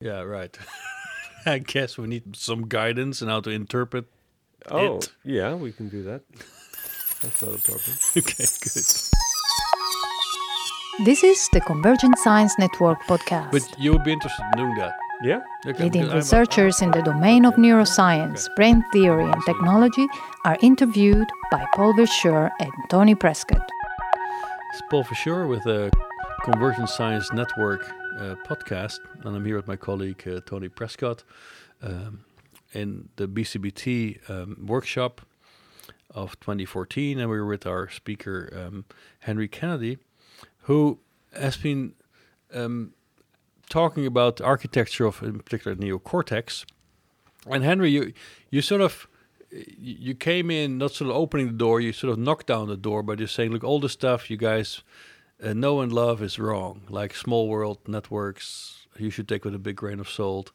Yeah, right. I guess we need some guidance on how to interpret. Oh, It. yeah, we can do that. That's not a problem. Okay, good. This is the Convergent Science Network podcast, But you would be interested in doing that. Yeah? Okay, leading because I'm a- researchers in the domain of neuroscience, brain theory, and technology are interviewed by Paul Verschure and Tony Prescott. It's Paul Verschure with the Convergent Science Network uh, podcast, and I'm here with my colleague uh, Tony Prescott um, in the BCBT um, workshop of 2014, and we were with our speaker um, Henry Kennedy, who has been um, talking about the architecture of, in particular, neocortex. And Henry, you you sort of you came in not sort of opening the door, you sort of knocked down the door by just saying, look, all the stuff you guys know and love is wrong. Like small world networks, you should take with a big grain of salt.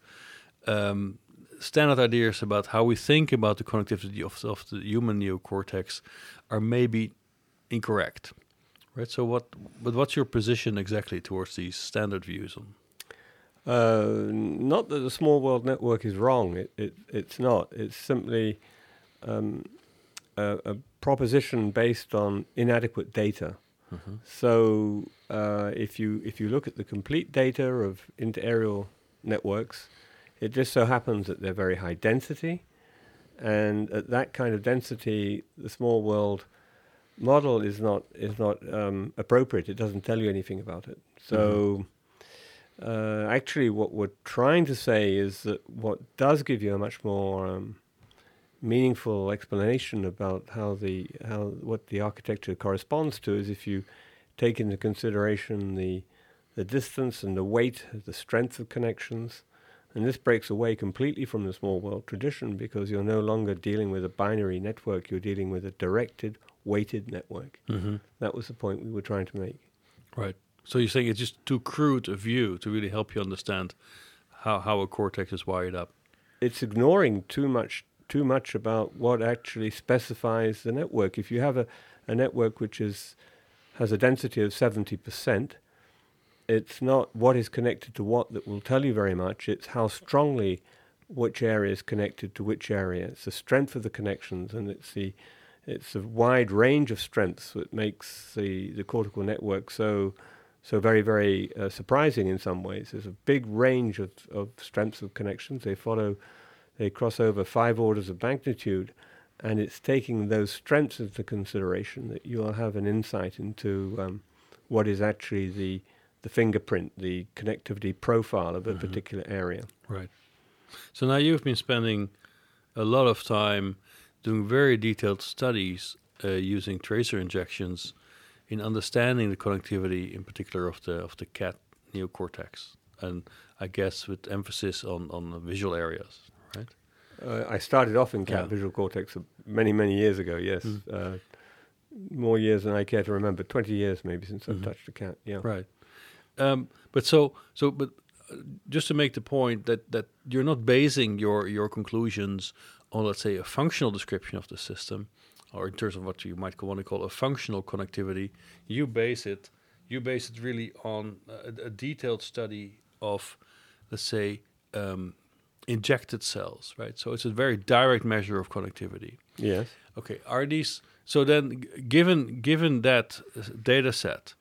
Um, standard ideas about how we think about the connectivity of, of the human neocortex are maybe incorrect. Right. So what? But what's your position exactly towards these standard views on? Uh, not that the small world network is wrong. It, it it's not. It's simply um, a, a proposition based on inadequate data. So uh, if you if you look at the complete data of interareal networks, it just so happens that they're very high density, and at that kind of density, the small world model is not is not um, appropriate. It doesn't tell you anything about it. So. Uh, actually, what we're trying to say is that what does give you a much more um, meaningful explanation about how the how what the architecture corresponds to is if you take into consideration the the distance and the weight, the strength of connections, and this breaks away completely from the small world tradition because you're no longer dealing with a binary network; you're dealing with a directed, weighted network. Mm-hmm. That was the point we were trying to make. Right. So you're saying it's just too crude a view to really help you understand how, how a cortex is wired up. it's ignoring too much too much about what actually specifies the network. If you have a, a network which is has a density of seventy percent, it's not what is connected to what that will tell you very much. It's how strongly which area is connected to which area. It's the strength of the connections and it's the it's a wide range of strengths that makes the, the cortical network so so very very uh, surprising in some ways. There's a big range of, of strengths of connections. They follow, they cross over five orders of magnitude, and it's taking those strengths into consideration that you'll have an insight into um, what is actually the the fingerprint, the connectivity profile of a Mhm. particular area. Right. So now you've been spending a lot of time doing very detailed studies uh, using tracer injections in understanding the connectivity, in particular of the of the cat neocortex, and I guess with emphasis on on the visual areas. Right. Uh, I started off in cat Yeah. visual cortex many many years ago. Yes, Mm. uh, more years than I care to remember. Twenty years maybe since. I've touched a cat. Yeah. Right. Um, but so so but uh, just to make the point that that you're not basing your your conclusions on let's say a functional description of the system or in terms of what you might want to call a functional connectivity you base it you base it really on a, a detailed study of let's say um, injected cells right so it's a very direct measure of connectivity Yes. Okay, are these so then given given that uh, data set,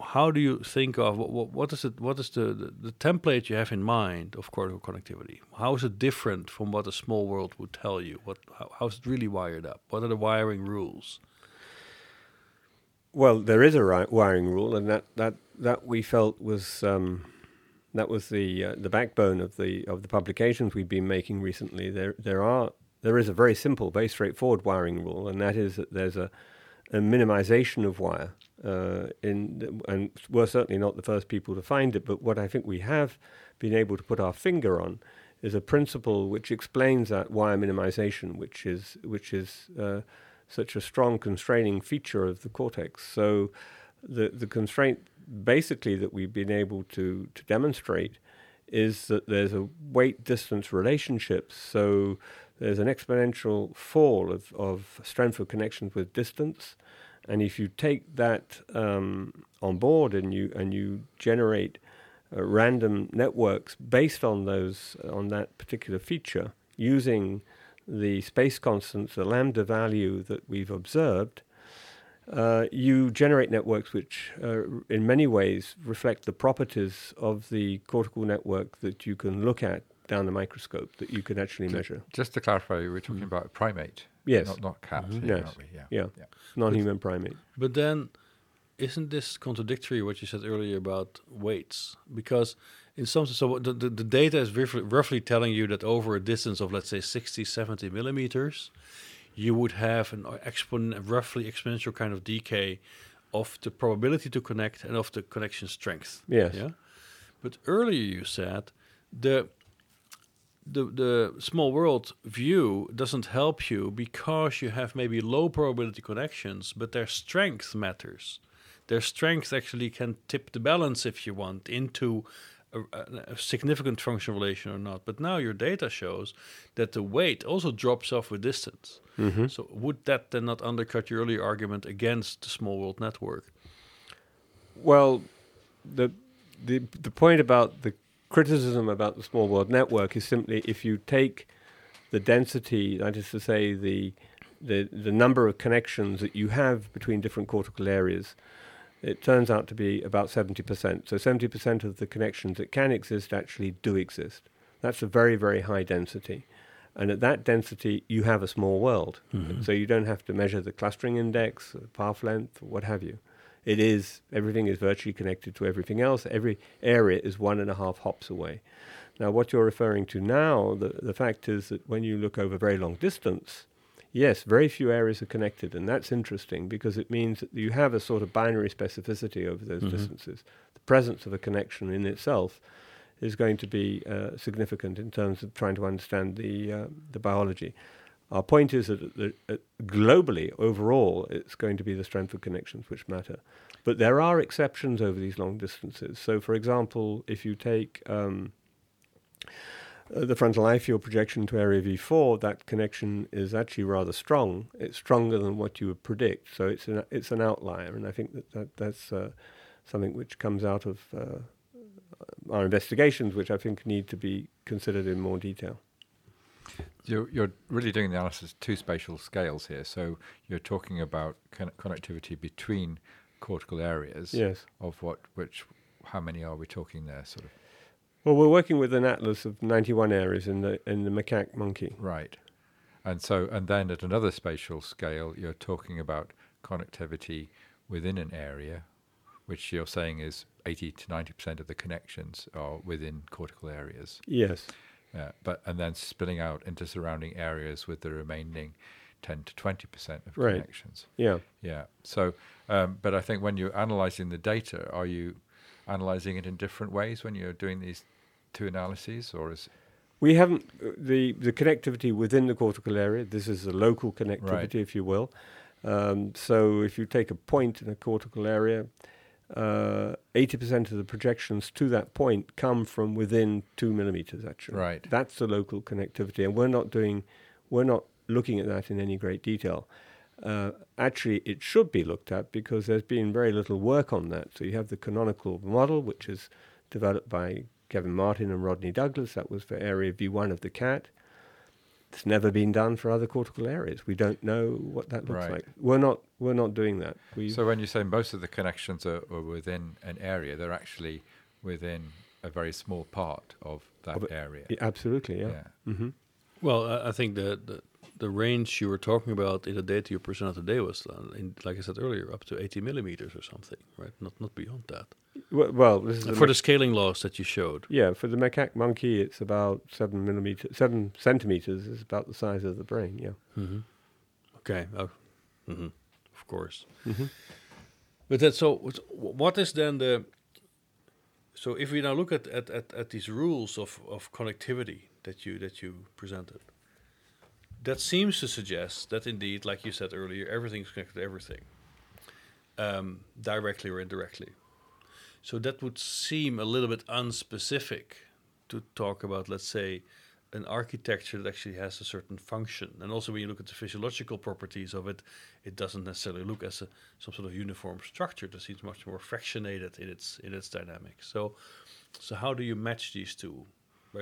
how do you think of what, what, what is it what is the, the, the template you have in mind of cortical connectivity? How is it different from what a small world would tell you? What how, how is it really wired up? What are the wiring rules? Well, there is a ri- wiring rule, and that, that, that we felt was um, that was the uh, the backbone of the of the publications we've been making recently. There there are there is a very simple, very straightforward wiring rule, and that is that there's a, a minimization of wire. Uh, in and we're certainly not the first people to find it, but what I think we have been able to put our finger on is a principle which explains that wire minimization, which is which is uh, such a strong constraining feature of the cortex. So the the constraint basically that we've been able to to demonstrate is that there's a weight distance relationship. So there's an exponential fall of, of strength of connections with distance. And if you take that um, on board and you and you generate uh, random networks based on those on that particular feature using the space constants, the lambda value that we've observed, uh, you generate networks which, uh, in many ways, reflect the properties of the cortical network that you can look at down the microscope, that you can actually measure. Just to clarify, we're talking Mhm. about a primate, Yes, not not cat, Mhm. here, Yes. aren't we? Yeah. Yeah. yeah. non-human primate. But then, isn't this contradictory what you said earlier about weights? Because in some sense, so the, the, the data is roughly, roughly telling you that over a distance of let's say 60, 70 millimeters, you would have an expon- roughly exponential kind of decay of the probability to connect and of the connection strength. Yes. Yeah. But earlier you said the the the small world view doesn't help you because you have maybe low probability connections, but their strength matters. Their strength actually can tip the balance if you want into a, a, significant functional relation or not. But now your data shows that the weight also drops off with distance. Mm-hmm. So would that then not undercut your earlier argument against the small world network? Well, the the the point about the criticism about the small world network is simply if you take the density, that is to say, the the the number of connections that you have between different cortical areas, it turns out to be about seventy percent. So seventy percent of the connections that can exist actually do exist. That's a very very high density. And at that density, you have a small world. Mm-hmm. So you don't have to measure the clustering index, or path length, what have you. It is everything is virtually connected to everything else. Every area is one and a half hops away. Now, what you're referring to now, the the fact is that when you look over very long distance, yes, very few areas are connected, and that's interesting because it means that you have a sort of binary specificity over those Mhm. distances. The presence of a connection in itself is going to be uh, significant in terms of trying to understand the uh, the biology. Our point is that the, uh, globally, overall, it's going to be the strength of connections which matter. But there are exceptions over these long distances. So, for example, if you take um, uh, the frontal eye field projection to area V4, that connection is actually rather strong. It's stronger than what you would predict. So it's an, it's an outlier, and I think that, that that's uh, something which comes out of uh, our investigations, which I think need to be considered in more detail. You're, you're really doing the analysis two spatial scales here. So you're talking about con- connectivity between cortical areas Yes. of what, which, how many are we talking there? Sort of Well, we're working with an atlas of 91 areas in the in the macaque monkey. right, and so and then at another spatial scale, you're talking about connectivity within an area, which you're saying is 80 to 90 percent of the connections are within cortical areas. Yes. Yeah, but and then spilling out into surrounding areas with the remaining 10 to 20 percent of Right. connections. Yeah. Yeah. So, um, but I think when you're analyzing the data, are you analyzing it in different ways when you're doing these two analyses, or is We haven't uh, the the connectivity within the cortical area. This is a local connectivity, Right. if you will. Um, so if you take a point in a cortical area, uh, eighty percent of the projections to that point come from within two millimeters. Actually, right? that's the local connectivity, and we're not doing, we're not looking at that in any great detail. Uh, actually, it should be looked at because there's been very little work on that. So you have the canonical model, which is developed by Kevin Martin and Rodney Douglas. That was for area V1 of the cat. It's never been done for other cortical areas. We don't know what that looks Right. like. We're not we're not doing that. We So when you say most of the connections are, are within an area, they're actually within a very small part of that Of it, area. yeah, absolutely, yeah. hmm Well, I, I think the, the range you were talking about in the data you presented today was, uh, in, like I said earlier, up to 80 millimeters or something, right? Not not beyond that. Well, well, this is the For the scaling laws that you showed. yeah for the macaque monkey, it's about seven millimeter, seven centimeters is about the size of the brain. Yeah. hmm Okay. Oh, hmm Of course. hmm But that so what is then the so if we now look at at, at, at these rules of, of connectivity that you that you presented, that seems to suggest that indeed, like you said earlier, everything's connected to everything, um, directly or indirectly. So that would seem a little bit unspecific to talk about, let's say, an architecture that actually has a certain function. And also, when you look at the physiological properties of it, it doesn't necessarily look as a, some sort of uniform structure. It seems much more fractionated in its in its dynamics. So, so how do you match these two?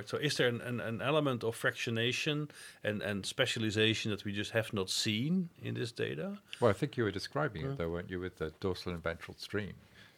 So, is there an, an, an element of fractionation and, and specialization that we just have not seen in this data? Well, I think you were describing it though, weren't you, with the dorsal and ventral stream?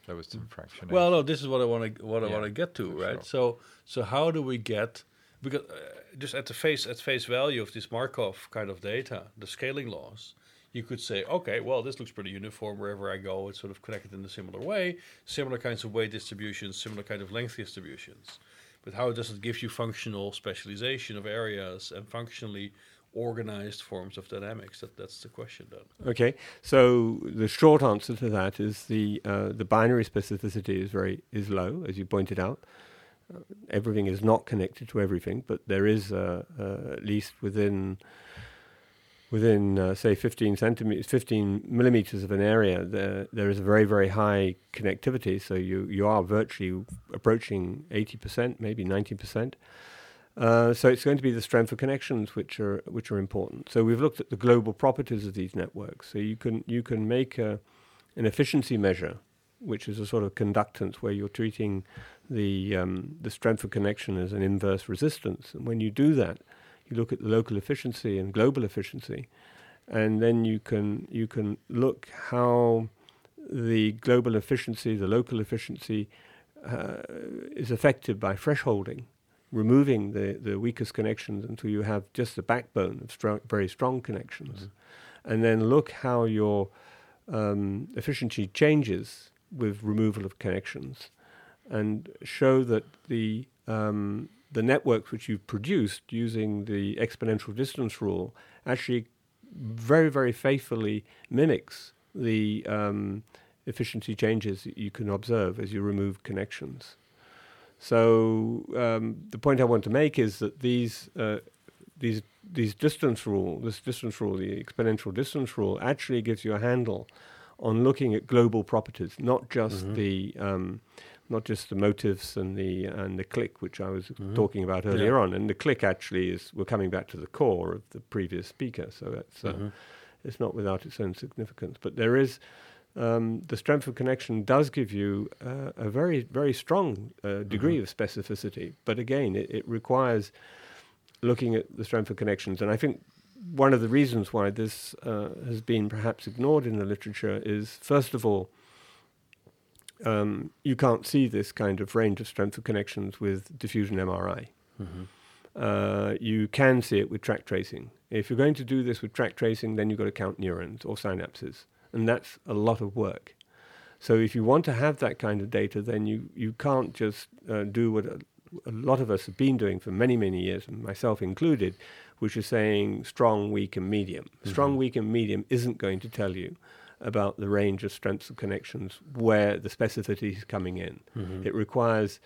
There was some fractionation. Well, no, this is what I want to what I want to get to, right? sure. So, so how do we get because uh, just at the face at face value of this Markov kind of data, the scaling laws, you could say, okay, well, this looks pretty uniform wherever I go. It's sort of connected in a similar way, similar kinds of weight distributions, similar kind of length distributions. But how does it give you functional specialization of areas and functionally organized forms of dynamics? That that's the question then. Okay, so the short answer to that is the uh, the binary specificity is very is low, as you pointed out. Uh, everything is not connected to everything, but there is uh, uh, at least within within uh, say 15 centimeters, 15 millimeters of an area, there there is a very very high connectivity. So you you are virtually approaching 80 percent, maybe 90 percent. Uh, so it's going to be the strength of connections which are which are important. So we've looked at the global properties of these networks. So you can you can make a, an efficiency measure, which is a sort of conductance where you're treating the um, the strength of connection as an inverse resistance. And when you do that, you look at the local efficiency and global efficiency, and then you can you can look how the global efficiency, the local efficiency, uh, is affected by thresholding removing the, the weakest connections until you have just the backbone of strong, very strong connections. And then look how your um, efficiency changes with removal of connections and show that the, um, the networks which you've produced using the exponential distance rule actually very, very faithfully mimics the um, efficiency changes that you can observe as you remove connections. So um, the point I want to make is that these uh, these these distance rule, this distance rule, the exponential distance rule, actually gives you a handle on looking at global properties, not just the um, not just the motifs and the and the clique, which I was talking about earlier on. And the clique actually is we're coming back to the core of the previous speaker, so that's uh, it's not without its own significance. But there is um, the strength of connection does give you uh, a very, very strong uh, degree of specificity. But again, it, it requires looking at the strength of connections. And I think one of the reasons why this uh, has been perhaps ignored in the literature is, first of all, um, you can't see this kind of range of strength of connections with diffusion MRI. Uh, you can see it with tract tracing. If you're going to do this with tract tracing, then you've got to count neurons or synapses, and that's a lot of work. So if you want to have that kind of data, then you, you can't just uh, do what a, a lot of us have been doing for many, many years, and myself included, which is saying strong, weak, and medium. Strong, weak, and medium isn't going to tell you about the range of strengths of connections where the specificity is coming in. It requires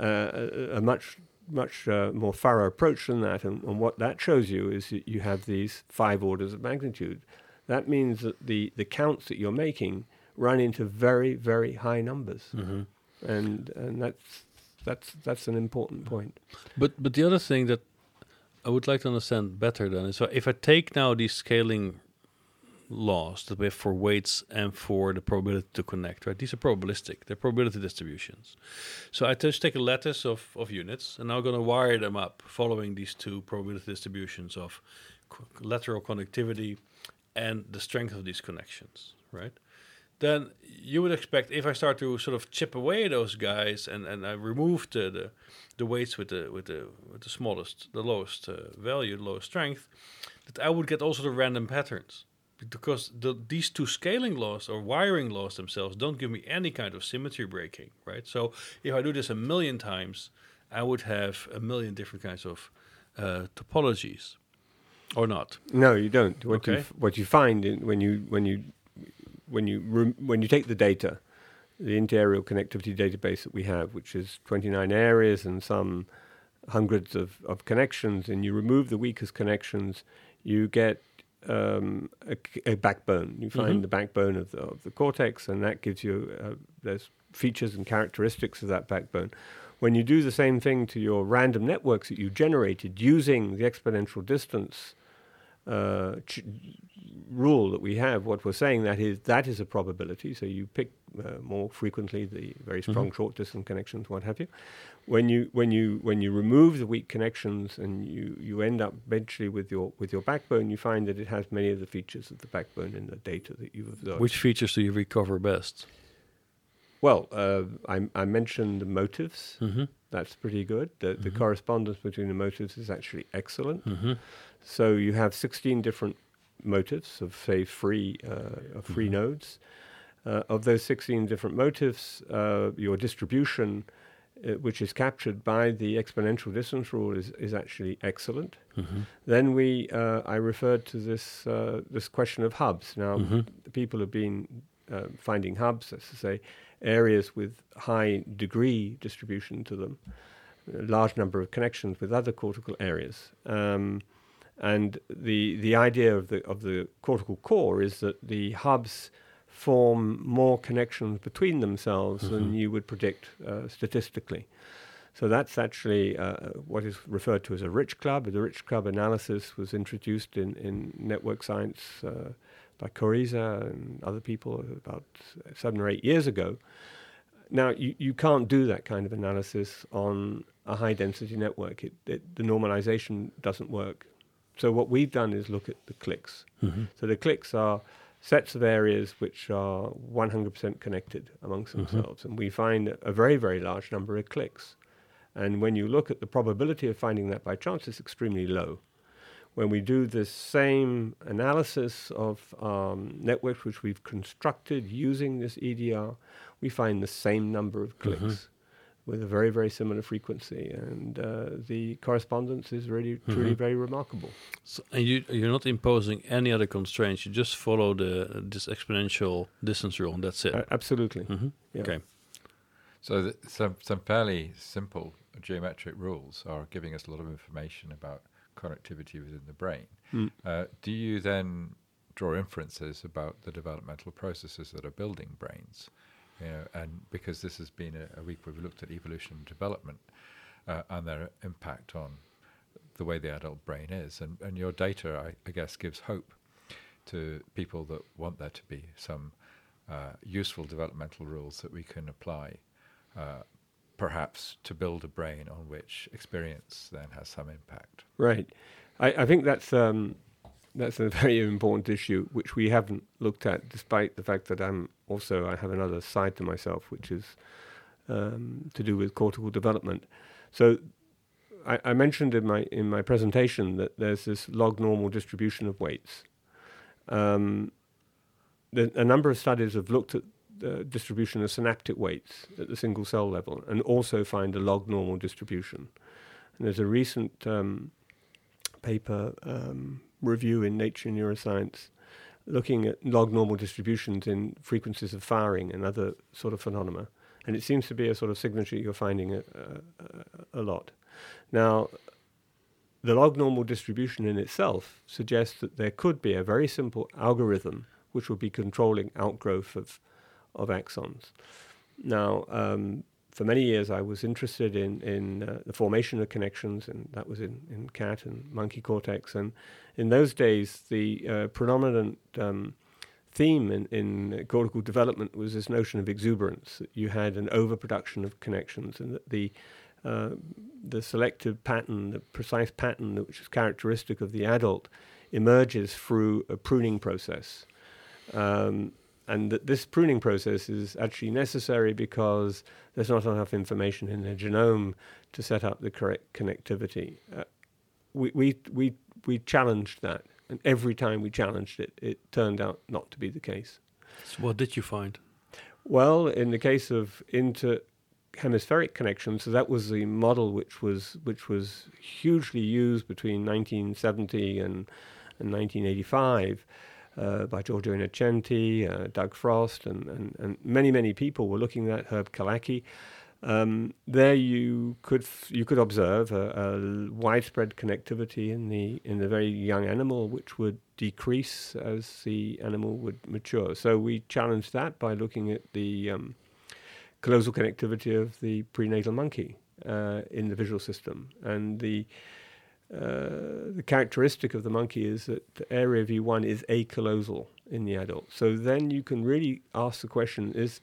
uh, a, a much much uh, more thorough approach than that. And, and what that shows you is that you have these five orders of magnitude. That means that the, the counts that you're making run into very, very high numbers. And, and that's, that's, that's an important point. But but the other thing that I would like to understand better then is so if I take now these scaling laws that we have for weights and for the probability to connect, right? These are probabilistic. They're probability distributions. So I just take a lattice of, of units and I'm going to wire them up following these two probability distributions of lateral connectivity and the strength of these connections, right? Then you would expect if I start to sort of chip away those guys and, and I remove the, the the weights with the with the with the smallest, the lowest uh, value, the lowest strength, that I would get also the random patterns because the, these two scaling laws or wiring laws themselves don't give me any kind of symmetry breaking, right? So if I do this a million times, I would have a million different kinds of uh, topologies, or not. No, you don't. What you Okay. f- what you find in, when you when you when you rem- when you take the data, the inter-areal connectivity database that we have, which is 29 areas and some hundreds of, of connections, and you remove the weakest connections, you get um, a, a backbone. You find Mhm. the backbone of the, of the cortex, and that gives you uh, there's features and characteristics of that backbone. When you do the same thing to your random networks that you generated using the exponential distance uh, ch- rule that we have, what we're saying that is that is a probability. So you pick uh, more frequently the very strong Mhm. short distance connections, what have you. When you when you when you remove the weak connections and you, you end up eventually with your with your backbone, you find that it has many of the features of the backbone in the data that you've observed. Which features do you recover best? well, uh, I, I mentioned the motifs. Mm-hmm. That's pretty good. The, the Mhm. correspondence between the motifs is actually excellent. Mm-hmm. So you have 16 different motifs of say free uh, of free Mhm. nodes. Uh, of those 16 different motifs, uh, your distribution, uh, which is captured by the exponential distance rule, is, is actually excellent. Mm-hmm. Then we, uh, I referred to this uh, this question of hubs. Now, Mhm. people have been uh, finding hubs, as to say, areas with high degree distribution to them, a large number of connections with other cortical areas. Um, and the the idea of the of the cortical core is that the hubs form more connections between themselves Mhm. than you would predict uh, statistically. So that's actually uh, what is referred to as a rich club. The rich club analysis was introduced in, in network science uh, by Colizza and other people about seven or eight years ago. Now, you, you can't do that kind of analysis on a high density network. It, it, the normalization doesn't work. So, what we've done is look at the cliques. Mm-hmm. So, the cliques are sets of areas which are 100% connected amongst Mhm. themselves. And we find a very, very large number of cliques. And when you look at the probability of finding that by chance, it's extremely low. When we do the same analysis of um, networks which we've constructed using this EDR, we find the same number of cliques Mhm. With a very, very similar frequency. And uh, the correspondence is really, truly Mhm. very remarkable. So, and you you're not imposing any other constraints. You just follow the this exponential distance rule, and that's it. Uh, absolutely. hmm Yeah. Okay. So th- some some fairly simple geometric rules are giving us a lot of information about connectivity within the brain. Mm. Uh, do you then draw inferences about the developmental processes that are building brains? You know, and because this has been a, a week where we looked at evolution and development uh, and their impact on the way the adult brain is, and, and your data, I, I guess, gives hope to people that want there to be some uh, useful developmental rules that we can apply uh, perhaps to build a brain on which experience then has some impact. Right. I, I think that's um, that's a very important issue which we haven't looked at, despite the fact that I'm also I have another side to myself, which is um, to do with cortical development. So I, I mentioned in my in my presentation that there's this log normal distribution of weights. Um, the, a number of studies have looked at the distribution of synaptic weights at the single cell level and also find a log normal distribution. And there's a recent um, paper um, review in Nature Neuroscience looking at log normal distributions in frequencies of firing and other sort of phenomena. And it seems to be a sort of signature you're finding a, a, a lot. Now, the log normal distribution in itself suggests that there could be a very simple algorithm which would be controlling outgrowth of, of axons. Now, um, for many years, I was interested in, in uh, the formation of connections, and that was in, in cat and monkey cortex. And in those days, the uh, predominant um, theme in, in cortical development was this notion of exuberance, that you had an overproduction of connections, and that the uh, the selective pattern, the precise pattern which is characteristic of the adult, emerges through a pruning process. Um, and that this pruning process is actually necessary because there's not enough information in the genome to set up the correct connectivity. Uh, we, we, we, we challenged that, and every time we challenged it, it turned out not to be the case. So what did you find? Well, in the case of interhemispheric connections, so that was the model which was which was hugely used between 1970 and, and 1985 uh, by Giorgio Innocenti, uh, Doug Frost, and, and, and many many people were looking at Herb Killackey. Um, there you could f- you could observe a, a widespread connectivity in the in the very young animal, which would decrease as the animal would mature. So we challenged that by looking at the um, connectivity of the prenatal monkey, uh, in the visual system. And the uh, the characteristic of the monkey is that the area of V1 is acallosal in the adult. So then you can really ask the question: Is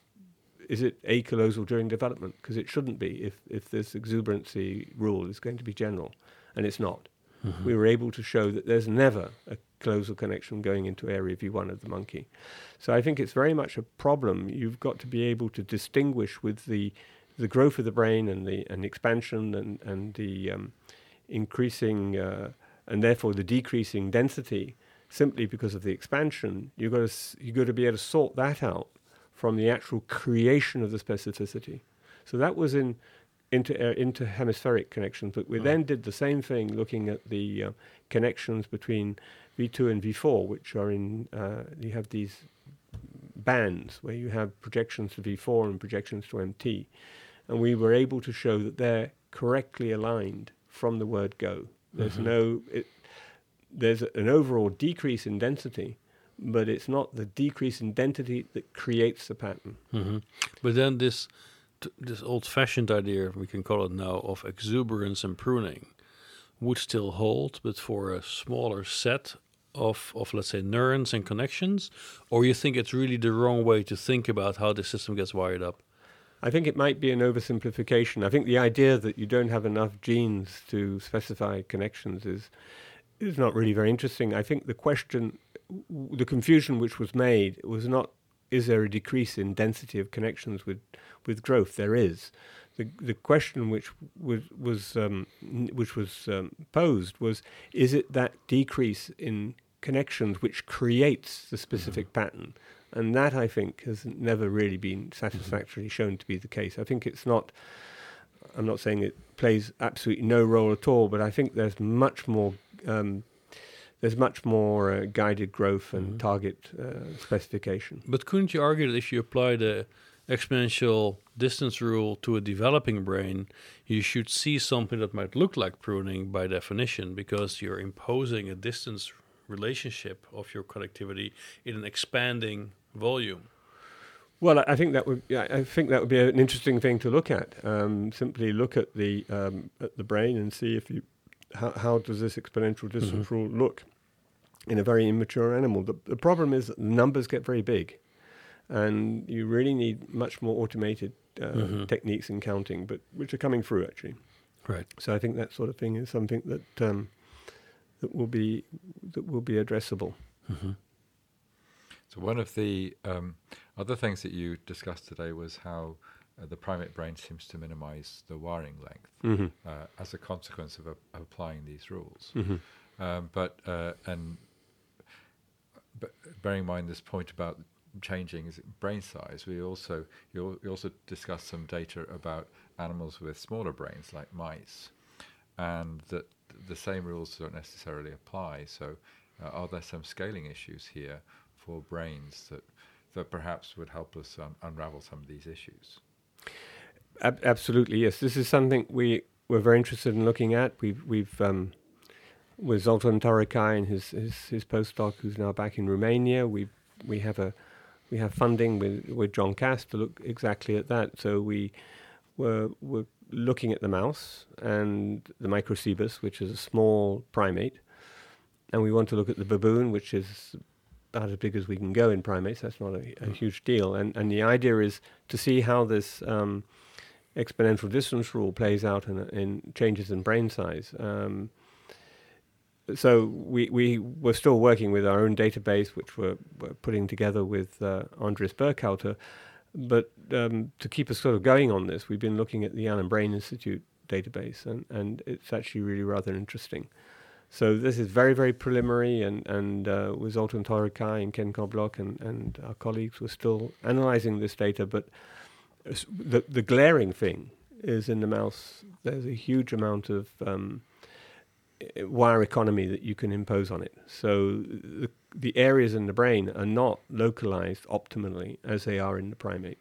is it acallosal during development? Because it shouldn't be if if this exuberancy rule is going to be general, and it's not. Mm-hmm. We were able to show that there's never a causal connection going into area V1 of the monkey. So I think it's very much a problem. You've got to be able to distinguish with the the growth of the brain and the and expansion and and the um, increasing uh, and therefore the decreasing density simply because of the expansion. You've got to you've got to be able to sort that out from the actual creation of the specificity. So that was in inter, uh, interhemispheric connections, but we Oh. then did the same thing looking at the uh, connections between V2 and V4, which are in, uh, you have these bands where you have projections to V4 and projections to MT. And we were able to show that they're correctly aligned from the word go. There's Mhm. no, it, there's an overall decrease in density, but it's not the decrease in density that creates the pattern. hmm But then this t- this old-fashioned idea, we can call it now, of exuberance and pruning, would still hold, but for a smaller set of of let's say neurons and connections, or you think it's really the wrong way to think about how the system gets wired up. I think it might be an oversimplification. I think the idea that you don't have enough genes to specify connections is is not really very interesting. I think the question, w- the confusion which was made was not is there a decrease in density of connections with with growth? There is. The the question which was was um, which was um, posed was is it that decrease in connections which creates the specific pattern? And that I think has never really been satisfactorily shown to be the case. I think it's not. I'm not saying it plays absolutely no role at all, but I think there's much more. Um, there's much more uh, guided growth and Mhm. target uh, specification. But couldn't you argue that if you apply the exponential distance rule to a developing brain, you should see something that might look like pruning by definition, because you're imposing a distance relationship of your connectivity in an expanding volume. Well, I- think that would. yeah, I think that would be an interesting thing to look at. Um, simply look at the um, at the brain and see if you how, how does this exponential distance Mhm. rule look in a very immature animal. The, the problem is that the numbers get very big, and you really need much more automated uh, Mhm. techniques in counting, but which are coming through actually. Right. So I think that sort of thing is something that um, that will be that will be addressable. hmm So one of the um, other things that you discussed today was how uh, the primate brain seems to minimize the wiring length Mm-hmm. uh, as a consequence of, a- applying these rules. Mm-hmm. Um, but uh, and but bearing in mind this point about changing brain size, we also you, al- you also discussed some data about animals with smaller brains like mice, and that the same rules don't necessarily apply. So, uh, are there some scaling issues here for brains that that perhaps would help us un- unravel some of these issues? Ab- absolutely, yes. This is something we we're very interested in looking at. We've we've um, with Zoltan Toroczkai and his, his his postdoc, who's now back in Romania. We we have a we have funding with with Jon Kaas to look exactly at that. So we were we're looking at the mouse and the Microcebus, which is a small primate, and we want to look at the baboon, which is about as big as we can go in primates. That's not a, a Mm. huge deal. And and the idea is to see how this um, exponential distance rule plays out in, in changes in brain size. Um, so we, we were still working with our own database, which we're, we're putting together with uh, Andreas Burkhalter. But um, to keep us sort of going on this, we've been looking at the Allen Brain Institute database, and, and it's actually really rather interesting. So this is very, very preliminary, and, and uh, with Zoltan Toroczkai and Ken Knoblauch and, and our colleagues, we're still analyzing this data. But the, the glaring thing is in the mouse, there's a huge amount of um, wire economy that you can impose on it. So the, the areas in the brain are not localized optimally as they are in the primate.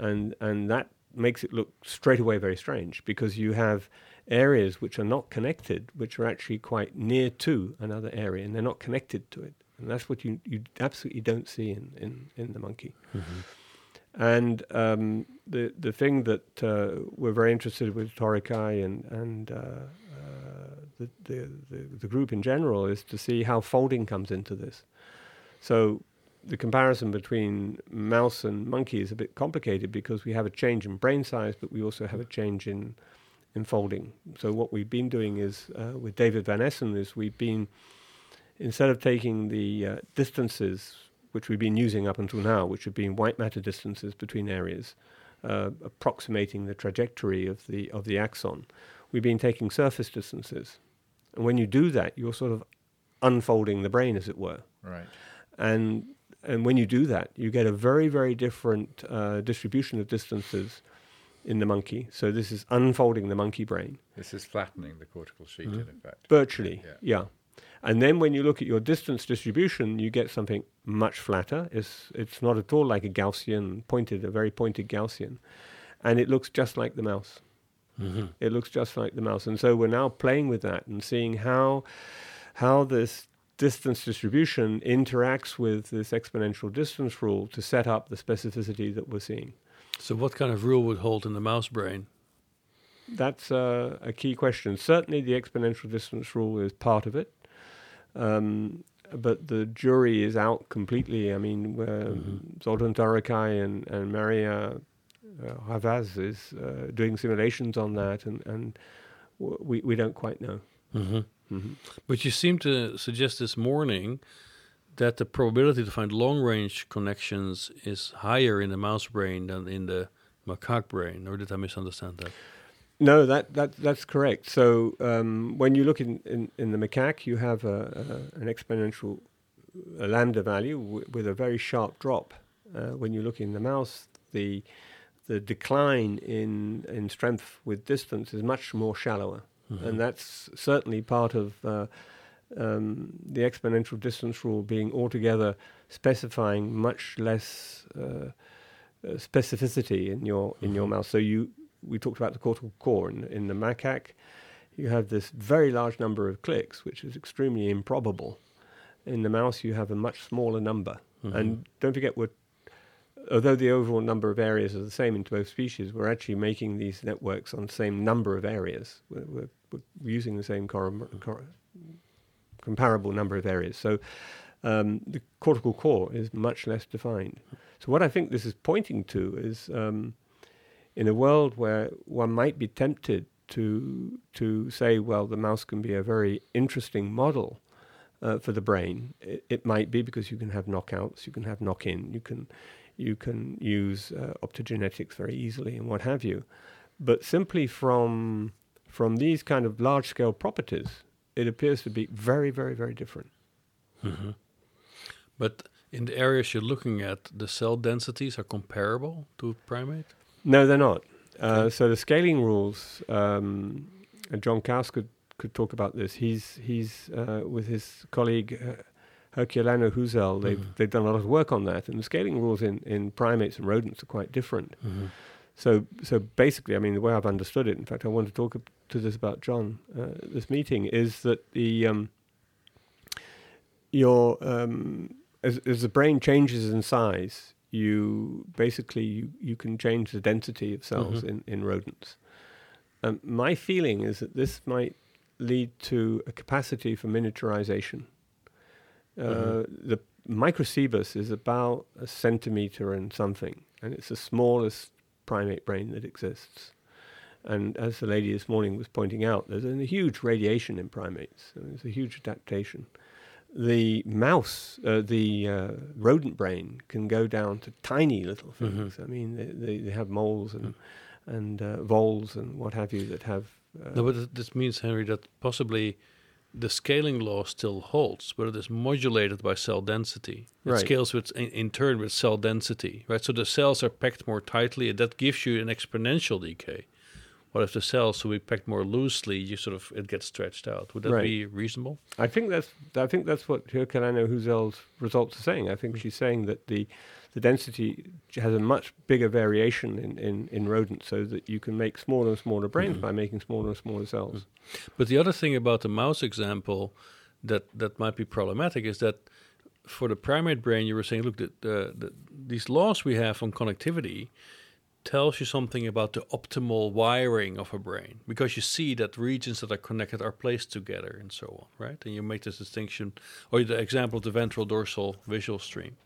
And, and that makes it look straight away very strange because you have areas which are not connected, which are actually quite near to another area, and they're not connected to it. And that's what you, you absolutely don't see in, in, in the monkey. hmm And um, the the thing that uh, we're very interested with Toroczkai and and uh, uh, the, the the group in general is to see how folding comes into this. So the comparison between mouse and monkey is a bit complicated because we have a change in brain size, but we also have a change in in folding. So what we've been doing is uh, with David Van Essen is we've been instead of taking the uh, distances which we've been using up until now, which have been white matter distances between areas, uh, approximating the trajectory of the of the axon, we've been taking surface distances, and when you do that, you're sort of unfolding the brain, as it were. Right. And and when you do that, you get a very very different uh, distribution of distances in the monkey. So this is unfolding the monkey brain This is flattening the cortical sheet, in effect. virtually. Yeah. Yeah. And then when you look at your distance distribution, you get something much flatter. It's it's not at all like a Gaussian pointed, a very pointed Gaussian, and it looks just like the mouse. Mm-hmm. It looks just like the mouse, and so we're now playing with that and seeing how how this distance distribution interacts with this exponential distance rule to set up the specificity that we're seeing. So, what kind of rule would hold in the mouse brain? That's uh, a key question. Certainly, the exponential distance rule is part of it, um, but the jury is out completely. I mean, Mhm. Zoltan Toroczkai and, and Maria uh, Ravasz is uh, doing simulations on that, and, and w- we, we don't quite know. Mm-hmm. hmm But you seem to suggest this morning that the probability to find long range connections is higher in the mouse brain than in the macaque brain, or did I misunderstand that? No, that, that that's correct. So um, when you look in, in, in the macaque, you have a, a, an exponential a lambda value w- with a very sharp drop. Uh, when you look in the mouse, the the decline in in strength with distance is much more shallower, Mhm. and that's certainly part of uh, um, the exponential distance rule being altogether specifying much less uh, uh, specificity in your in your Mhm. mouse. So you we talked about the cortical core in, in the macaque. You have this very large number of cliques, which is extremely improbable. In the mouse, you have a much smaller number. Mhm. And don't forget, we're, although the overall number of areas are the same in both species, we're actually making these networks on the same number of areas. We're, we're, we're using the same corom- cor- comparable number of areas. So um, the cortical core is much less defined. So what I think this is pointing to is um, in a world where one might be tempted to to say, well, the mouse can be a very interesting model uh, for the brain. It, it might be because you can have knockouts, you can have knock-in, you can you can use uh, optogenetics very easily and what have you. But simply from from these kind of large-scale properties, it appears to be very, very, very different. Mhm. But in the areas you're looking at, the cell densities are comparable to primate? No, they're not. Uh, so the scaling rules, um, and Jon Kaas could, could talk about this. He's he's uh, with his colleague uh, Herculano-Houzel. They've Mhm. they've done a lot of work on that, and the scaling rules in, in primates and rodents are quite different. Mm-hmm. So so basically, I mean, the way I've understood it. In fact, I want to talk to this about John. Uh, this meeting is that the um, your um, as as the brain changes in size, you basically you, you can change the density of cells Mhm. in in rodents. Um, my feeling is that this might lead to a capacity for miniaturization. Uh, Mhm. The microcebus is about a centimeter and something, and it's the smallest primate brain that exists. And as the lady this morning was pointing out, there's a huge radiation in primates. There's a huge adaptation. The mouse, uh, the uh, rodent brain, can go down to tiny little things. I mean, they, they, they have moles and and uh, voles and what have you that have. Uh, No, but this means, Henry, that possibly the scaling law still holds, but it is modulated by cell density. It Right. scales with, in, in turn with cell density, right? So the cells are packed more tightly, and that gives you an exponential decay. What if the cells, so we packed more loosely, you sort of it gets stretched out? Would that Right. be reasonable? I think that's I think that's what Herculano-Houzel's results are saying. I think Mm. she's saying that the the density has a much bigger variation in, in, in rodents, so that you can make smaller and smaller brains Mhm. by making smaller and smaller cells. But the other thing about the mouse example that that might be problematic is that for the primate brain, you were saying, look, the, the, the, these laws we have on connectivity tells you something about the optimal wiring of a brain because you see that regions that are connected are placed together and so on, right? And you make this distinction, or the example of the ventral dorsal visual stream.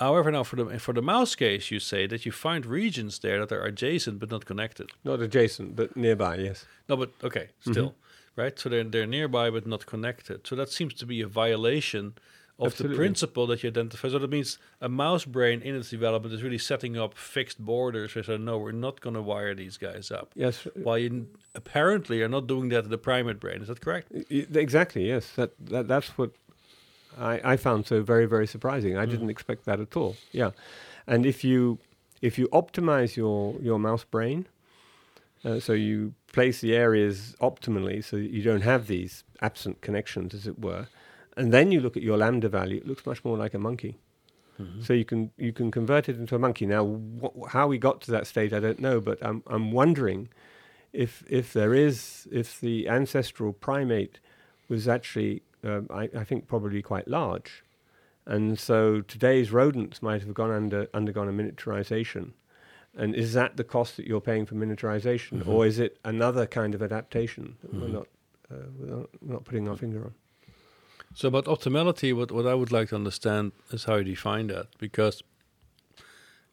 However, now for the for the mouse case, you say that you find regions there that are adjacent but not connected. Not adjacent, but nearby. Yes. No, but okay, still, mm-hmm. right? So they're they're nearby but not connected. So that seems to be a violation of Absolutely. the principle that you identify. So that means a mouse brain in its development is really setting up fixed borders. Where say, no, we're not going to wire these guys up. Yes. While you apparently are not doing that in the primate brain. Is that correct? Exactly. Yes. That, that that's what I, I found so very very surprising. I didn't expect that at all. Yeah, and if you if you optimize your your mouse brain, uh, so you place the areas optimally, so that you don't have these absent connections, as it were, and then you look at your lambda value, it looks much more like a monkey. So you can you can convert it into a monkey. Now, wh- how we got to that state, I don't know, but I'm I'm wondering if if there is if the ancestral primate was actually um, I, I think probably quite large, and so today's rodents might have gone under undergone a miniaturization. And is that the cost that you're paying for miniaturization, or is it another kind of adaptation that we're not uh, we're not, we're not putting our finger on? So about optimality, what, what I would like to understand is how you define that. Because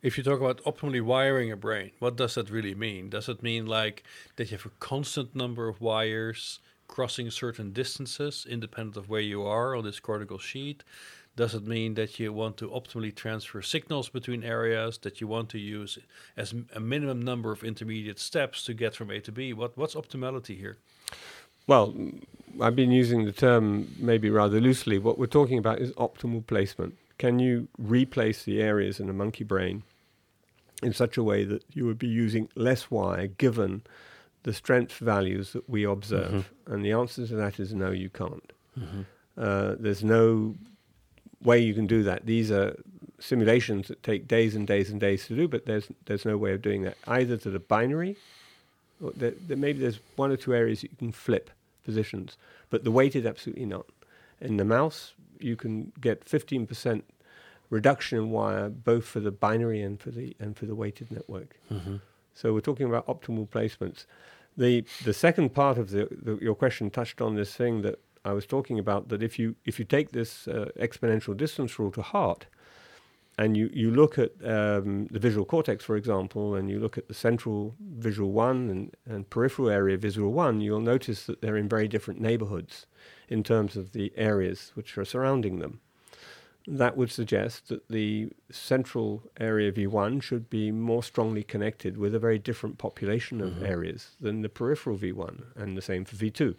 if you talk about optimally wiring a brain, what does that really mean? Does it mean like that you have a constant number of wires crossing certain distances, independent of where you are on this cortical sheet? Does it mean that you want to optimally transfer signals between areas, that you want to use as a minimum number of intermediate steps to get from A to B? What, what's optimality here? Well, I've been using the term maybe rather loosely. What we're talking about is optimal placement. Can you replace the areas in a monkey brain in such a way that you would be using less wire given the strength values that we observe? Mm-hmm. And the answer to that is no, you can't. Mm-hmm. Uh, there's no way you can do that. These are simulations that take days and days and days to do, but there's there's no way of doing that either to the binary. Or maybe there's one or two areas that you can flip positions, but the weighted absolutely not. In the mouse, you can get 15% reduction in wire both for the binary and for the and for the weighted network. Mm-hmm. So we're talking about optimal placements. The the second part of the, the your question touched on this thing that I was talking about that if you if you take this uh, exponential distance rule to heart, and you, you look at um, the visual cortex, for example, and you look at the central visual one and, and peripheral area visual one, you'll notice that they're in very different neighborhoods in terms of the areas which are surrounding them. That would suggest that the central area V1 should be more strongly connected with a very different population of areas than the peripheral V1, and the same for V2.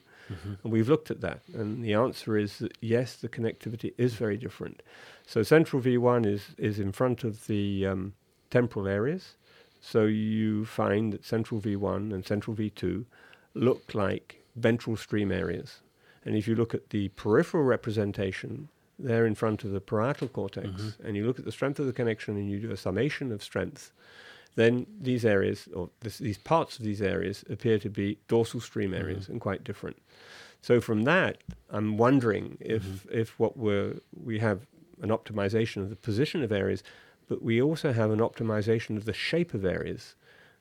And we've looked at that, and the answer is that yes, the connectivity is very different. So central V1 is, is in front of the um, temporal areas. So you find that central V1 and central V2 look like ventral stream areas. And if you look at the peripheral representation, they're in front of the parietal cortex, mm-hmm. and you look at the strength of the connection and you do a summation of strength, then these areas, or this, these parts of these areas, appear to be dorsal stream mm-hmm. areas and quite different. So from that, I'm wondering if mm-hmm. if what we're we have an optimization of the position of areas, but we also have an optimization of the shape of areas.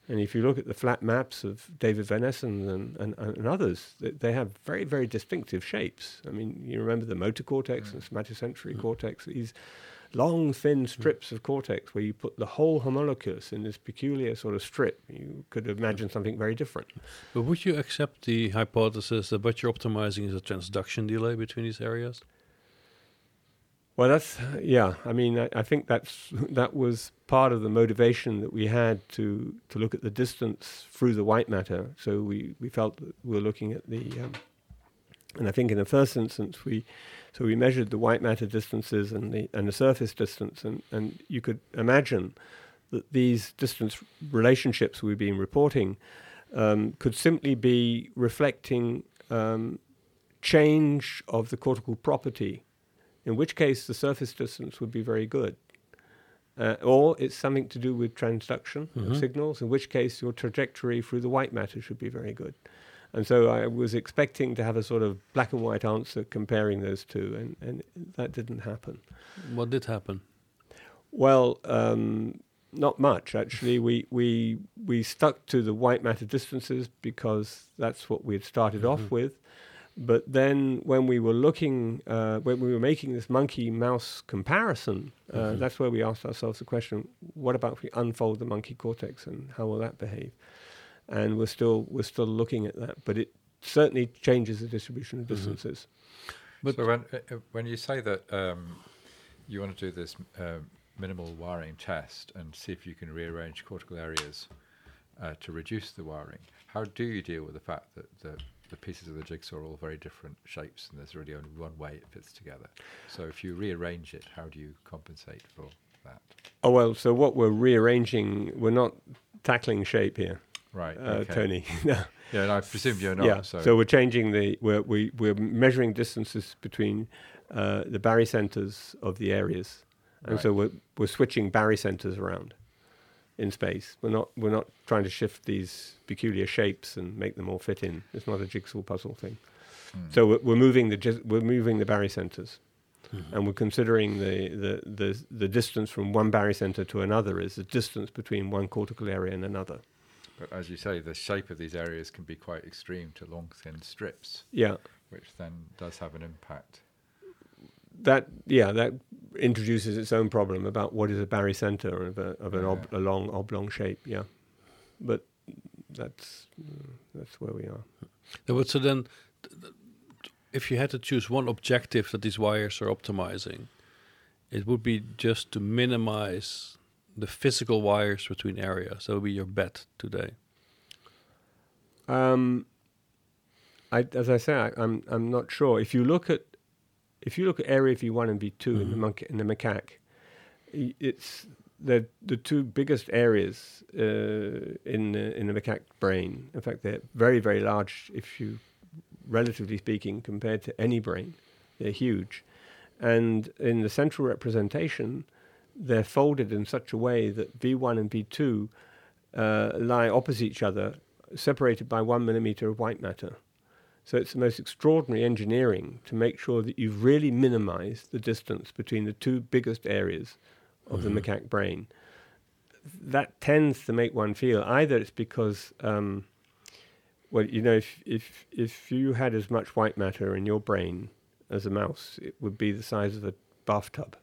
And if you look at the flat maps of David Van Essen and, and, and others, they, they have very, very distinctive shapes. I mean, you remember the motor cortex mm. and somatosensory mm. cortex, these long, thin mm. strips of cortex where you put the whole homunculus in this peculiar sort of strip. You could imagine something very different. But would you accept the hypothesis that what you're optimizing is a transduction delay between these areas? Well, that's yeah. I mean, I, I think that's that was part of the motivation that we had to to look at the distance through the white matter. So we we felt that we were looking at the, um, and I think in the first instance we, so we measured the white matter distances and the and the surface distance, and and you could imagine that these distance relationships we've been reporting um, could simply be reflecting um, change of the cortical property in which case the surface distance would be very good. Uh, or it's something to do with transduction of signals, in which case your trajectory through the white matter should be very good. And so I was expecting to have a sort of black and white answer comparing those two, and, and that didn't happen. What did happen? Well, um, not much actually. We we we stuck to the white matter distances because that's what we had started Mhm. off with. But then, when we were looking, uh, when we were making this monkey mouse comparison, uh, Mhm. that's where we asked ourselves the question: What about if we unfold the monkey cortex, and how will that behave? And we're still we're still looking at that, but it certainly changes the distribution of Mhm. distances. But- so when uh, uh, when you say that um, you want to do this uh, minimal wiring test and see if you can rearrange cortical areas uh, to reduce the wiring, how do you deal with the fact that the the pieces of the jigsaw are all very different shapes and there's really only one way it fits together? So if you rearrange it, how do you compensate for that? Oh well, so what we're rearranging, we're not tackling shape here, Right, uh, okay. Tony. no. Yeah, and I presume you're not. yeah. so, So, we're changing the we're we, we're measuring distances between uh, the barycenters of the areas, and so we're we're switching barycenters around in space. We're not we're not trying to shift these peculiar shapes and make them all fit in. It's not a jigsaw puzzle thing. Mm. So we're, we're moving the we're moving the barycenters, Mhm. and we're considering the, the the the distance from one barycenter to another is the distance between one cortical area and another. But as you say, the shape of these areas can be quite extreme to long, thin strips, Yeah. which then does have an impact. That yeah that introduces its own problem about what is a barycenter of a of an ob- a long oblong shape yeah but that's that's where we are Yeah, but so then, th- th- if you had to choose one objective that these wires are optimizing, it would be just to minimize the physical wires between areas. That would be your bet today. um I, as I say, I, I'm I'm not sure. If you look at if you look at area V1 and V2 in the Mhm. monkey in the macaque, it's the the two biggest areas uh, in the, in the macaque brain. In fact, they're very very large. If you, relatively speaking, compared to any brain, they're huge. And in the central representation, they're folded in such a way that V1 and V2 uh, lie opposite each other, separated by one millimeter of white matter. So it's the most extraordinary engineering to make sure that you've really minimized the distance between the two biggest areas of Mhm. the macaque brain. That tends to make one feel either it's because, um, well, you know, if, if, if you had as much white matter in your brain as a mouse, it would be the size of a bathtub,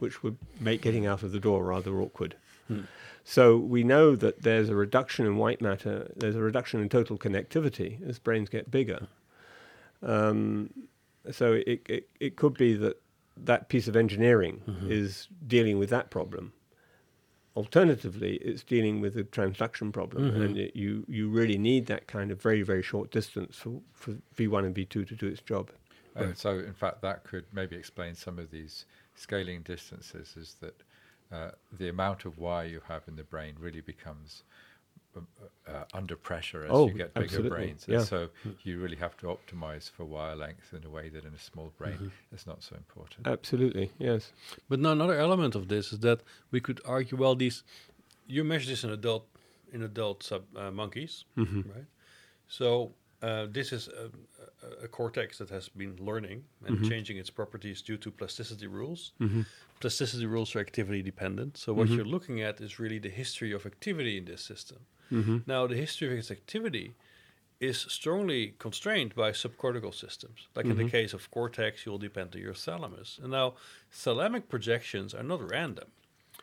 which would make getting out of the door rather awkward. Hmm. So we know that there's a reduction in white matter, there's a reduction in total connectivity as brains get bigger. Um, so it, it, it could be that that piece of engineering Mhm. is dealing with that problem. Alternatively, it's dealing with the transduction problem, Mhm. and it, you, you really need that kind of very, very short distance for, for V1 and V2 to do its job. And Right. so, in fact, that could maybe explain some of these scaling distances. Is that uh, the amount of wire you have in the brain really becomes um, uh, under pressure as Oh, you get bigger absolutely, brains, yeah. and so Hmm. you really have to optimize for wire length in a way that in a small brain Mhm. is not so important. Absolutely, yes. But now another element of this is that we could argue, well, these you measure this in adult in adult sub uh, monkeys, hmm right? So uh, this is a, a, cortex that has been learning and Mhm. changing its properties due to plasticity rules. hmm Plasticity rules are activity dependent. So what Mhm. you're looking at is really the history of activity in this system. hmm Now, the history of its activity is strongly constrained by subcortical systems. Like in the case of cortex, you'll depend on your thalamus. And now, thalamic projections are not random.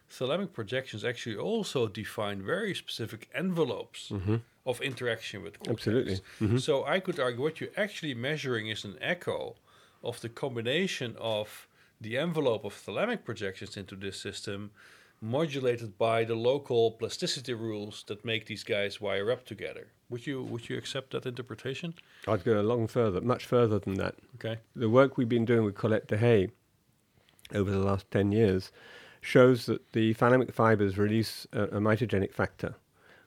Thalamic projections actually also define very specific envelopes hmm of interaction with cortex. Absolutely. hmm So I could argue what you're actually measuring is an echo of the combination of the envelope of thalamic projections into this system modulated by the local plasticity rules that make these guys wire up together. Would you would you accept that interpretation? I'd go a long further, much further than that. Okay. the work we've been doing with Colette Dehay over the last 10 years shows that the thalamic fibers release a, a mitogenic factor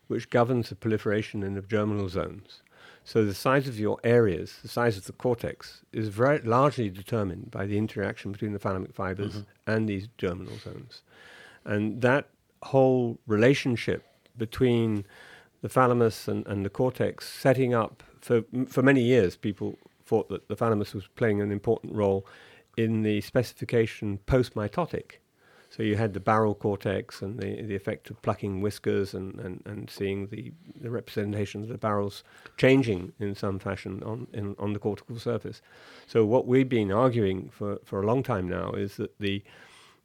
which governs the proliferation in the germinal zones. So the size of your areas, the size of the cortex, is very largely determined by the interaction between the thalamic fibers Mhm. and these germinal zones. And that whole relationship between the thalamus and, and the cortex setting up for for many years, people thought that the thalamus was playing an important role in the specification post mitotic. So you had the barrel cortex and the, the effect of plucking whiskers and, and, and seeing the, the representation of the barrels changing in some fashion on, in, on the cortical surface. So what we've been arguing for, for a long time now is that the,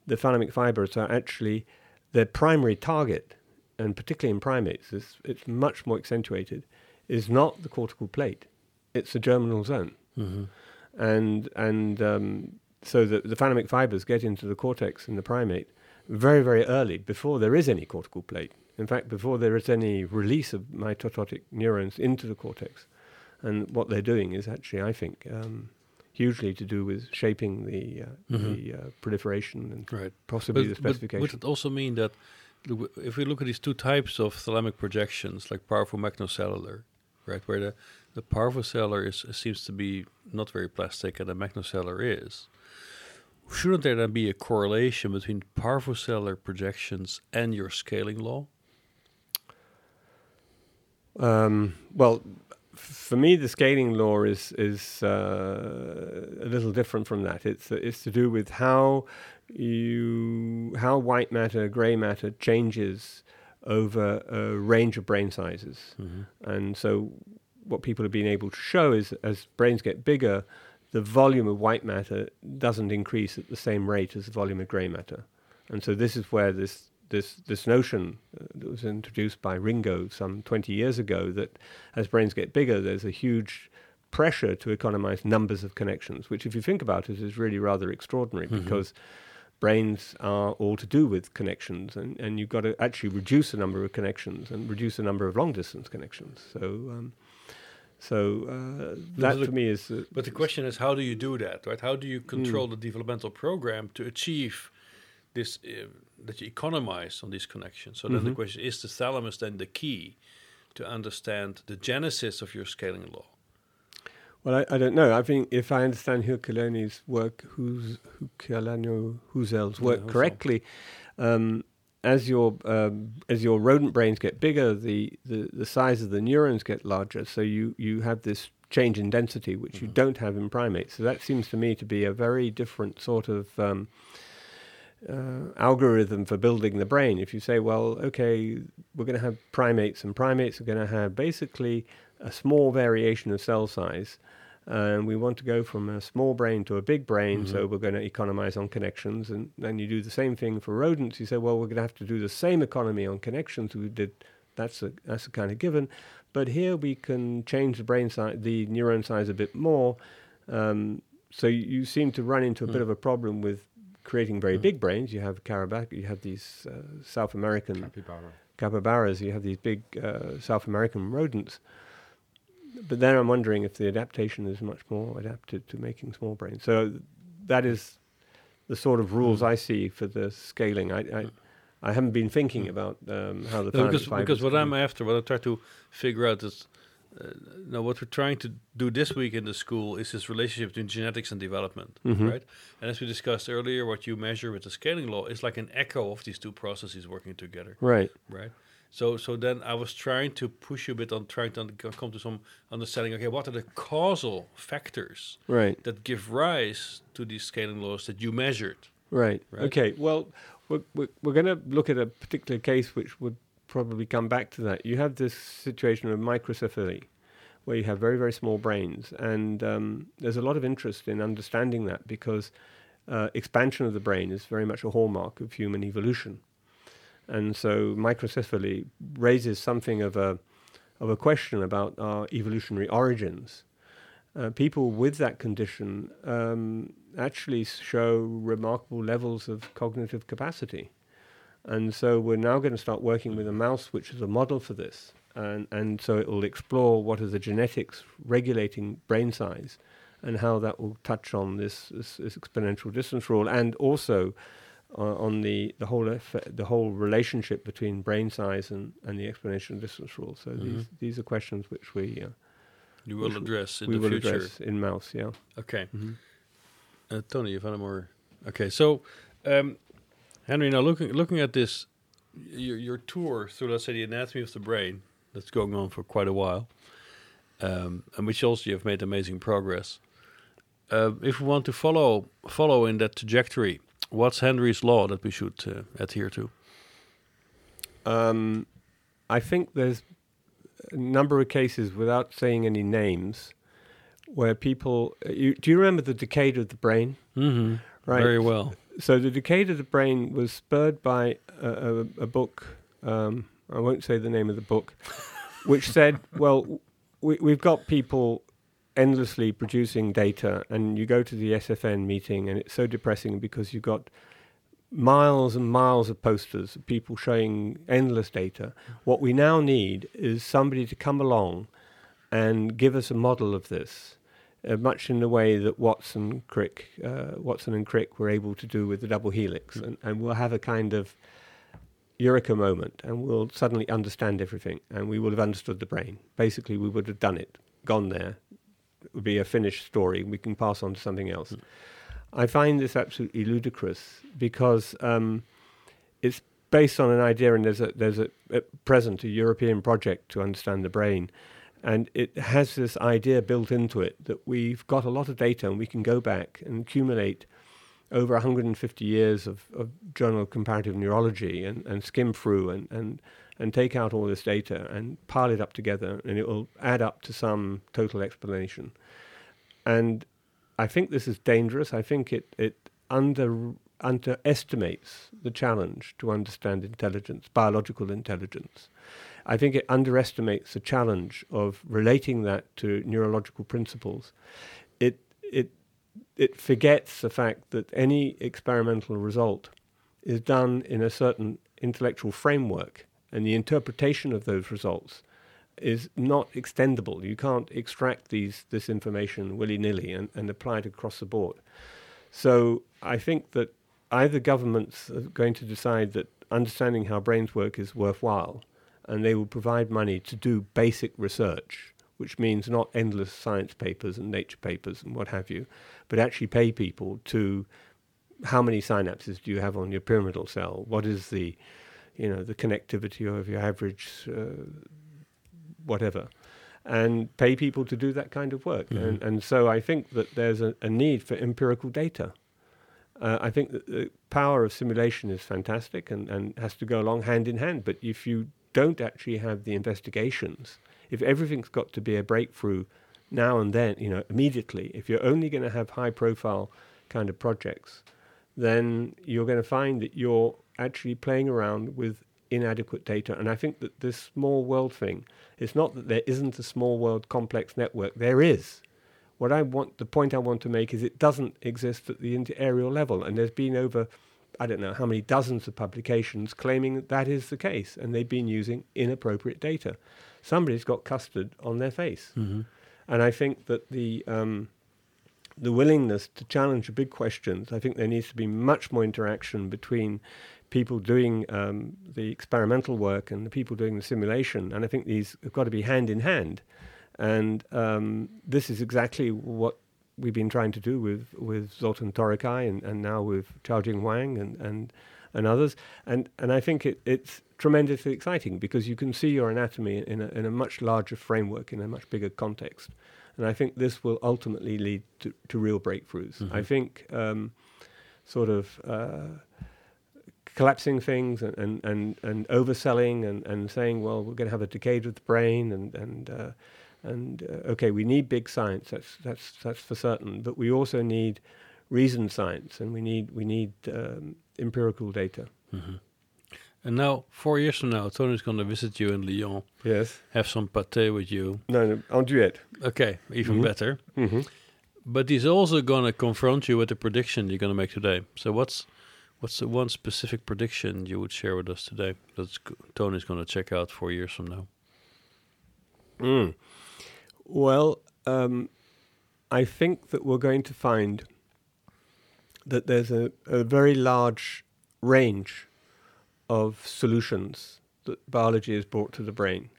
the thalamic fibers are actually their primary target, and particularly in primates, it's, it's much more accentuated, is not the cortical plate, it's the germinal zone. Mm-hmm. And, and um, so the, the thalamic fibers get into the cortex in the primate very, very early, before there is any cortical plate. In fact, before there is any release of mitotic neurons into the cortex. And what they're doing is actually, I think, um, hugely to do with shaping the, uh, Mhm. the uh, proliferation and Right. possibly But- the but specification. would it also mean that if we look at these two types of thalamic projections, like parvo-magnocellular, right, where the, the parvocellular is seems to be not very plastic and the magnocellular is, shouldn't there then be a correlation between parvocellular projections and your scaling law? Um, well, for me, the scaling law is is uh, a little different from that. It's it's to do with how you how white matter, grey matter changes over a range of brain sizes, and so what people have been able to show is as brains get bigger, the volume of white matter doesn't increase at the same rate as the volume of grey matter, and so this is where this this this notion uh, that was introduced by Ringo some 20 years ago that as brains get bigger, there's a huge pressure to economize numbers of connections, which, if you think about it, is really rather extraordinary Mhm. because brains are all to do with connections, and, and you've got to actually reduce the number of connections and reduce the number of long distance connections. So, um, so uh, that for me is. Uh, But the question is, how do you do that, right? How do you control the developmental program to achieve this, uh, that you economize on these connections? So then the Mhm. question is, the thalamus then the key to understand the genesis of your scaling law? Well, I, I don't know. I think if I understand Herculano's work, who's Houzel's Yeah, work Houzel. correctly, um, as your um, as your rodent brains get bigger, the, the, the size of the neurons get larger. So you, you have this change in density, which you Mhm. don't have in primates. So that seems to me to be a very different sort of um, uh, algorithm for building the brain. If you say, well, okay, we're going to have primates, and primates are going to have basically a small variation of cell size. And we want to go from a small brain to a big brain, so Mhm. we're going to economize on connections. And then you do the same thing for rodents. You say, well, we're going to have to do the same economy on connections we did. That's a that's a kind of given. But here we can change the brain size, the neuron size a bit more. Um, so you, seem to run into a bit Mm. of a problem with creating very Mm. big brains. You have Carabac, you have these uh, South American Capybara. capybaras, you have these big uh, South American rodents. But then I'm wondering if the adaptation is much more adapted to making small brains. So that is the sort of rules Mm. I see for the scaling. I I, I haven't been thinking Mm. about um, how the No, because, because what I'm after, what I try to figure out is, uh, now what we're trying to do this week in the school is this relationship between genetics and development, Mhm. right? And as we discussed earlier, what you measure with the scaling law is like an echo of these two processes working together, right. right? So, so then I was trying to push you a bit on trying to come to some understanding. Okay, what are the causal factors Right. that give rise to these scaling laws that you measured? Right. Right? Okay. Well, we're, we're, we're going to look at a particular case which would probably come back to that. You have this situation of microcephaly, where you have very, very small brains. And um, there's a lot of interest in understanding that because uh, expansion of the brain is very much a hallmark of human evolution. And so microcephaly raises something of a, of a question about our evolutionary origins. Uh, people with that condition um, actually show remarkable levels of cognitive capacity. And so we're now going to start working with a mouse, which is a model for this. And, and so it will explore what are the genetics regulating brain size and how that will touch on this, this, this exponential distance rule and also uh, on the, the, whole effe- the whole relationship between brain size and, and the exponential distance rule. So these, Mhm. these are questions which we, uh, You will address in we the will future. address in mouse, yeah. Okay. Mm-hmm. Uh, Tony, you have any more? Okay, so um, Henry, now looking looking at this, your your tour through let's say the anatomy of the brain that's going on for quite a while. um, and which also you have made amazing progress. Uh, if we want to follow follow in that trajectory, what's Henry's law that we should uh, adhere to? Um, I think there's a number of cases, without saying any names, where people. uh, You, do you remember the decade of the brain? Mm-hmm. Right. Very well. So the decade of the brain was spurred by a, a, a book. Um, I won't say the name of the book, which said, "Well, we, we've got people endlessly producing data, and you go to the SFN meeting, and it's so depressing because you've got miles and miles of posters of people showing endless data. What we now need is somebody to come along and give us a model of this." uh, much in the way that Watson, Crick, uh, Watson and Crick were able to do with the double helix, and, and we'll have a kind of eureka moment, and we'll suddenly understand everything, and we will have understood the brain. Basically, we would have done it, gone there. Would be a finished story. We can pass on to something else. I find this absolutely ludicrous because um, it's based on an idea, and there's a there's a at present a European project to understand the brain, and it has this idea built into it that we've got a lot of data and we can go back and accumulate over 150 years of, of journal comparative neurology and, and skim through and, and, and take out all this data and pile it up together and it will add up to some total explanation. And I think this is dangerous. I think it, it under, underestimates the challenge to understand intelligence, biological intelligence. I think it underestimates the challenge of relating that to neurological principles. It it it forgets the fact that any experimental result is done in a certain intellectual framework, and the interpretation of those results is not extendable. You can't extract these this information willy nilly and, and apply it across the board. So I think that either governments are going to decide that understanding how brains work is worthwhile, and they will provide money to do basic research, which means not endless science papers and nature papers and what have you, but actually pay people to how many synapses do you have on your pyramidal cell? What is the, you know, the connectivity of your average, uh, whatever, and pay people to do that kind of work. Mhm. And, and so I think that there's a, a need for empirical data. Uh, I think that the power of simulation is fantastic and, and has to go along hand in hand. But if you don't actually have the investigations, if everything's got to be a breakthrough now and then, you know, immediately, if you're only going to have high profile kind of projects, then you're going to find that you're actually playing around with inadequate data. And I think that this small world thing, it's not that there isn't a small world complex network, there is. What I want, the point I want to make is it doesn't exist at the inter-areal level. And there's been over, I don't know how many dozens of publications claiming that that is the case. And they've been using inappropriate data. Somebody's got custard on their face. Mm-hmm. And I think that the um, the willingness to challenge the big questions, I think there needs to be much more interaction between people doing um, the experimental work and the people doing the simulation. And I think these have got to be hand in hand. And um, this is exactly what we've been trying to do with, with Zoltan Toroczkai and, and now with Xiao-Jing Wang and, and, and others. And, and I think it, it's tremendously exciting because you can see your anatomy in a, in a much larger framework, in a much bigger context. And I think this will ultimately lead to, to real breakthroughs. Mhm. I think um, sort of uh, collapsing things and, and, and, and overselling and, and saying, well, we're going to have a decade of the brain and, and, uh, and uh, okay, we need big science, that's, that's, that's for certain, but we also need reasoned science and we need, we need um, empirical data. Mm-hmm. And now, four years from now, Tony's going to visit you in Lyon, Yes. have some pâté with you. No, no, andouillette. Okay, even Mhm. better. Mm-hmm. But he's also going to confront you with the prediction you're going to make today. So what's what's the one specific prediction you would share with us today that Tony's going to check out four years from now? Mm. Well, um, I think that we're going to find that there's a, a very large range of solutions that biology has brought to the brain.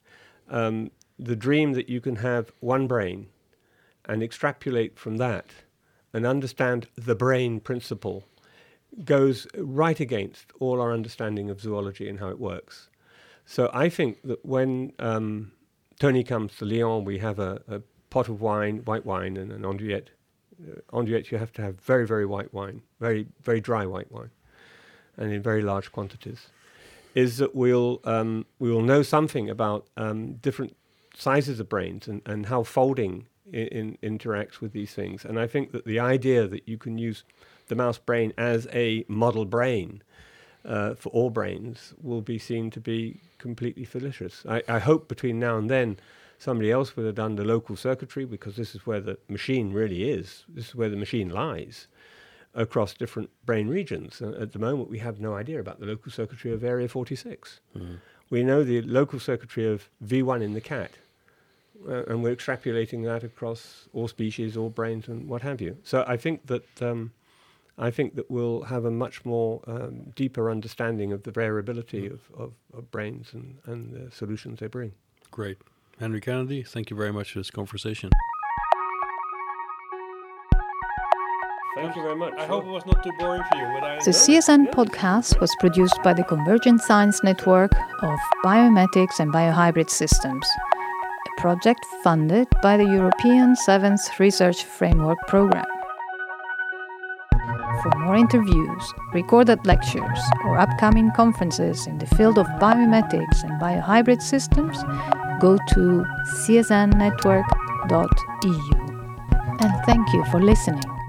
Um, the dream that you can have one brain and extrapolate from that and understand the brain principle goes right against all our understanding of zoology and how it works. So I think that when um, Tony comes to Lyon, we have a, a pot of wine, white wine, and an andouillette. Uh, andouillette, you have to have very, very white wine, very, very dry white wine, and in very large quantities. Is that we'll um, we will know something about um, different sizes of brains and, and how folding in, in interacts with these things. And I think that the idea that you can use the mouse brain as a model brain uh, for all brains will be seen to be completely fallacious. I, I, hope between now and then somebody else would have done the local circuitry because this is where the machine really is. This is where the machine lies across different brain regions. Uh, at the moment, we have no idea about the local circuitry of area 46. Mm. We know the local circuitry of V1 in the cat, uh, and we're extrapolating that across all species, all brains, and what have you. So I think that um, I think that we'll have a much more um, deeper understanding of the variability mm. of, of, of, brains and, and the solutions they bring. Great. Henry Kennedy, thank you very much for this conversation. Thank you very much. I hope it was not too boring for you. the CSN yeah. podcast was produced by the Convergent Science Network of Biomimetics and Biohybrid Systems a project funded by the European Seventh Research Framework Programme. For more interviews, recorded lectures, or upcoming conferences in the field of biomimetics and biohybrid systems, go to csnnetwork.eu. And thank you for listening.